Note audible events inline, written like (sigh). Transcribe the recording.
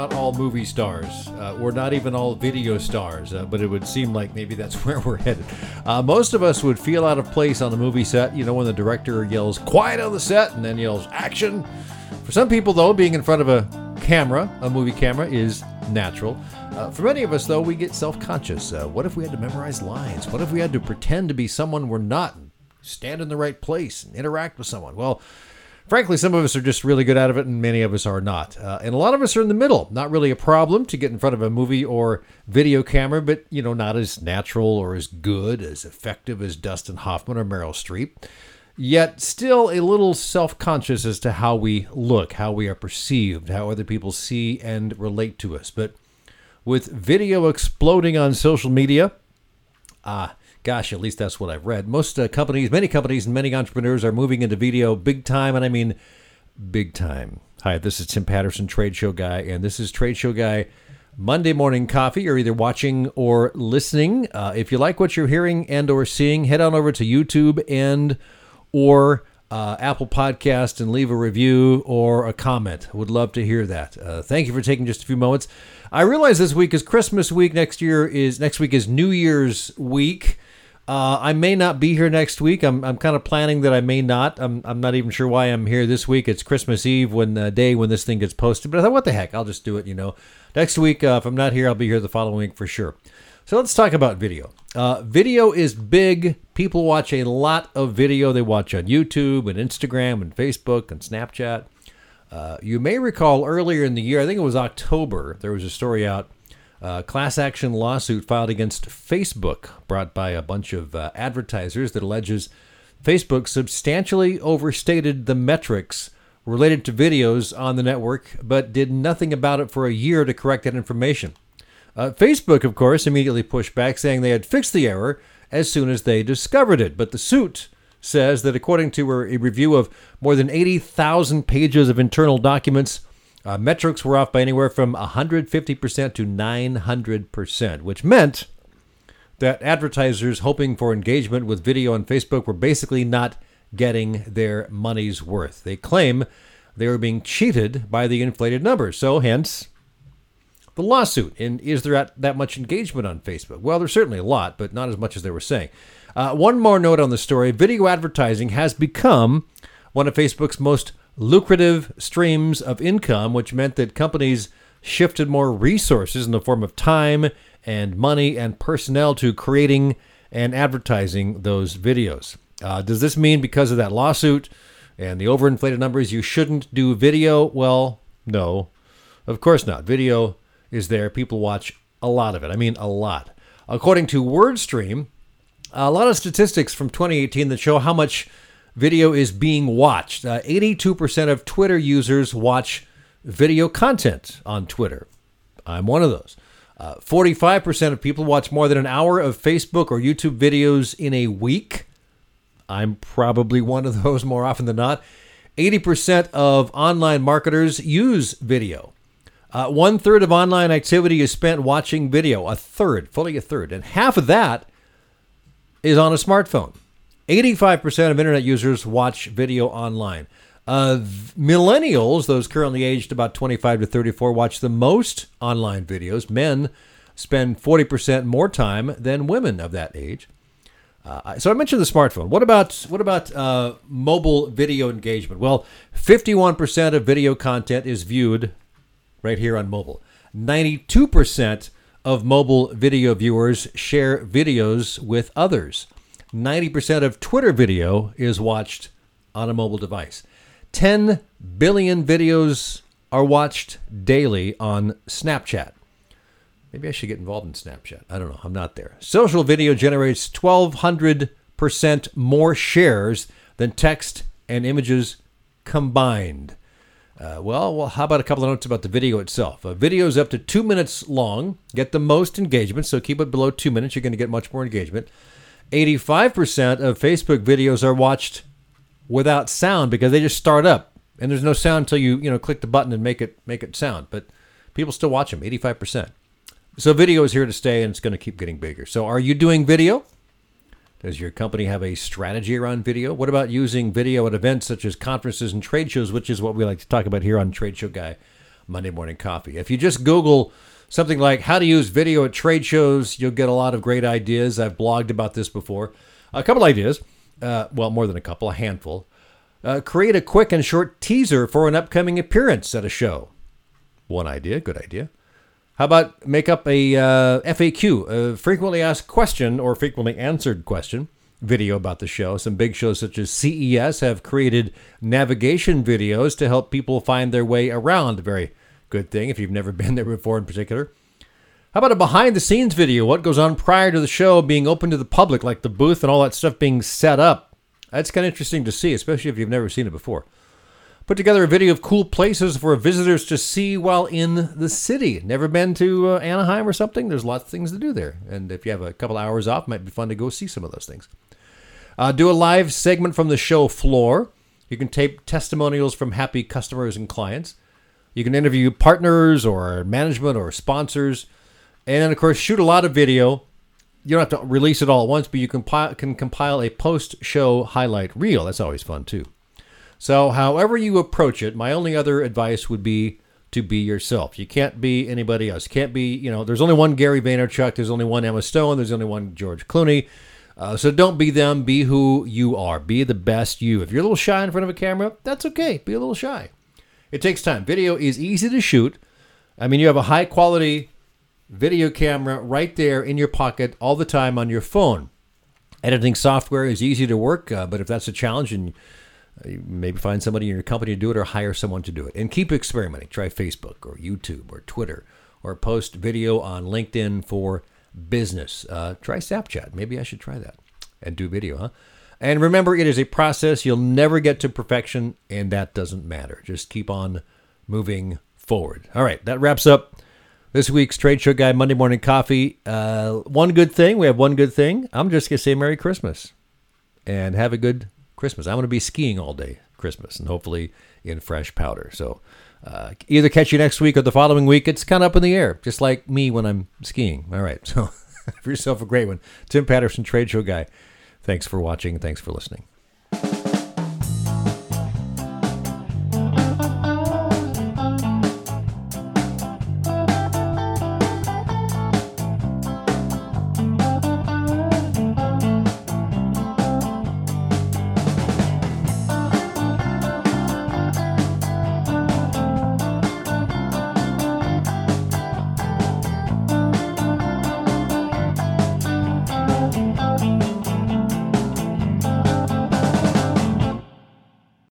not all movie stars. Uh, we're not even all video stars, uh, but it would seem like maybe that's (laughs) where we're headed. Uh, most of us would feel out of place on a movie set, you know, when the director yells quiet on the set and then yells action. For some people, though, being in front of a camera, a movie camera, is natural. Uh, for many of us, though, we get self conscious. Uh, what if we had to memorize lines? What if we had to pretend to be someone we're not? And stand in the right place and interact with someone? Well, frankly, some of us are just really good at it, and many of us are not. Uh, and a lot of us are in the middle. Not really a problem to get in front of a movie or video camera, but you know, not as natural or as good, as effective as Dustin Hoffman or Meryl Streep. Yet still a little self conscious as to how we look, how we are perceived, how other people see and relate to us. But with video exploding on social media, ah, gosh, at least that's what I've read. Most uh, companies, many companies, and many entrepreneurs are moving into video big time, and I mean big time. Hi, this is Tim Patterson, Trade Show Guy, and this is Trade Show Guy Monday Morning Coffee. You're either watching or listening. Uh, if you like what you're hearing and or seeing, head on over to YouTube and or uh, Apple Podcast and leave a review or a comment. Would love to hear that. Uh, thank you for taking just a few moments. I realize this week is Christmas week. Next year is next week is New Year's week. Uh, I may not be here next week. I'm, I'm kind of planning that I may not. I'm, I'm not even sure why I'm here this week. It's Christmas Eve when the day when this thing gets posted. But I thought, what the heck? I'll just do it. You know, next week uh, if I'm not here, I'll be here the following week for sure. So let's talk about video. Uh, video is big. People watch a lot of video. They watch on YouTube and Instagram and Facebook and Snapchat. Uh, you may recall earlier in the year, I think it was October, there was a story out uh, class action lawsuit filed against Facebook, brought by a bunch of uh, advertisers that alleges Facebook substantially overstated the metrics related to videos on the network, but did nothing about it for a year to correct that information. Uh, Facebook, of course, immediately pushed back, saying they had fixed the error as soon as they discovered it. But the suit says that according to a review of more than 80,000 pages of internal documents, uh, metrics were off by anywhere from 150% to 900%, which meant that advertisers hoping for engagement with video on Facebook were basically not getting their money's worth. They claim they were being cheated by the inflated numbers. So, hence, the lawsuit. And is there that much engagement on Facebook? Well, there's certainly a lot, but not as much as they were saying. Uh, one more note on the story video advertising has become one of Facebook's most lucrative streams of income, which meant that companies shifted more resources in the form of time and money and personnel to creating and advertising those videos. Uh, does this mean because of that lawsuit and the overinflated numbers you shouldn't do video? Well, no, of course not. Video is there. People watch a lot of it. I mean, a lot. According to WordStream, a lot of statistics from 2018 that show how much video is being watched. Uh, 82% of Twitter users watch video content on Twitter. I'm one of those. Uh, 45% of people watch more than an hour of Facebook or YouTube videos in a week. I'm probably one of (laughs) those more often than not. 80% of online marketers use video. Uh, one third of online activity is spent watching video, a third, fully a third. And half of that is on a smartphone. 85% of internet users watch video online. Uh, millennials, those currently aged about 25 to 34, watch the most online videos. Men spend 40% more time than women of that age. Uh, so I mentioned the smartphone. What about what about uh, mobile video engagement? Well, 51% of video content is viewed right here on mobile. 92% of mobile video viewers share videos with others. 90% of Twitter video is watched on a mobile device. 10 billion videos are watched daily on Snapchat. Maybe I should get involved in Snapchat. I don't know. I'm not there. Social video generates 1,200% more shares than text and images combined. Uh, well, well, how about a couple of notes about the video itself? A video is up to two minutes long. Get the most engagement, so keep it below two minutes. You're going to get much more engagement. 85% of Facebook videos are watched without sound because they just start up and there's no sound until you you know click the button and make it make it sound. But people still watch them. 85%. So video is here to stay and it's going to keep getting bigger. So are you doing video? Does your company have a strategy around video? What about using video at events such as conferences and trade shows, which is what we like to talk about here on Trade Show Guy Monday Morning Coffee. If you just Google something like how to use video at trade shows, you'll get a lot of great ideas. I've blogged about this before. A couple ideas, uh, well, more than a couple, a handful. Uh, create a quick and short teaser for an upcoming appearance at a show. One idea, good idea. How about make up a uh, FAQ, a frequently asked question or frequently answered question video about the show? Some big shows such as CES have created navigation videos to help people find their way around. Very good thing if you've never (laughs) been there before, in particular. How about a behind the scenes video? What goes on prior to the show being open to the public, like the booth and all that stuff being set up? That's kind of interesting to see, especially if you've never seen it before. Put together a video of cool places for visitors to see while in the city. Never been to uh, Anaheim or something? There's lots of things to do there. And if you have a couple hours off, might be fun to go see some of those things. Uh, do a live segment from the show floor. You can tape testimonials from happy customers and clients. You can interview partners or management or sponsors. And then, of course, shoot a lot of video you don't have to release it all at once, but you can, can compile a post show highlight reel. That's always fun too. So, however you approach it, my only other advice would be to be yourself. You can't be anybody else. You can't be, you know, there's only one Gary Vaynerchuk, there's only one Emma Stone, there's only one George Clooney. Uh, so don't be them. Be who you are. Be the best you. If you're a little shy in front of a camera, that's okay. Be a little shy. It takes time. Video is easy to shoot. I mean, you have a high quality video camera right there in your pocket all the time on your phone. Editing software is easy to work, uh, but if that's a challenge, and maybe find somebody in your company to do it or hire someone to do it. And keep experimenting. Try Facebook or YouTube or Twitter or post video on LinkedIn for business. Uh, try Snapchat. Maybe I should try that and do video, huh? And remember, it is a process. You'll never get to perfection, and that doesn't matter. Just keep on moving forward. All right, that wraps up this week's Trade Show Guy Monday Morning Coffee. Uh, one good thing. We have one good thing. I'm just going to say Merry Christmas and have a good Christmas. I'm going to be skiing all day Christmas and hopefully in fresh powder. So uh, either catch you next week or the following week. It's kind of up in the air, just like me when I'm skiing. All right. (laughs) So have yourself a great one. Tim Patterson, Trade Show Guy. Thanks for watching. Thanks for listening.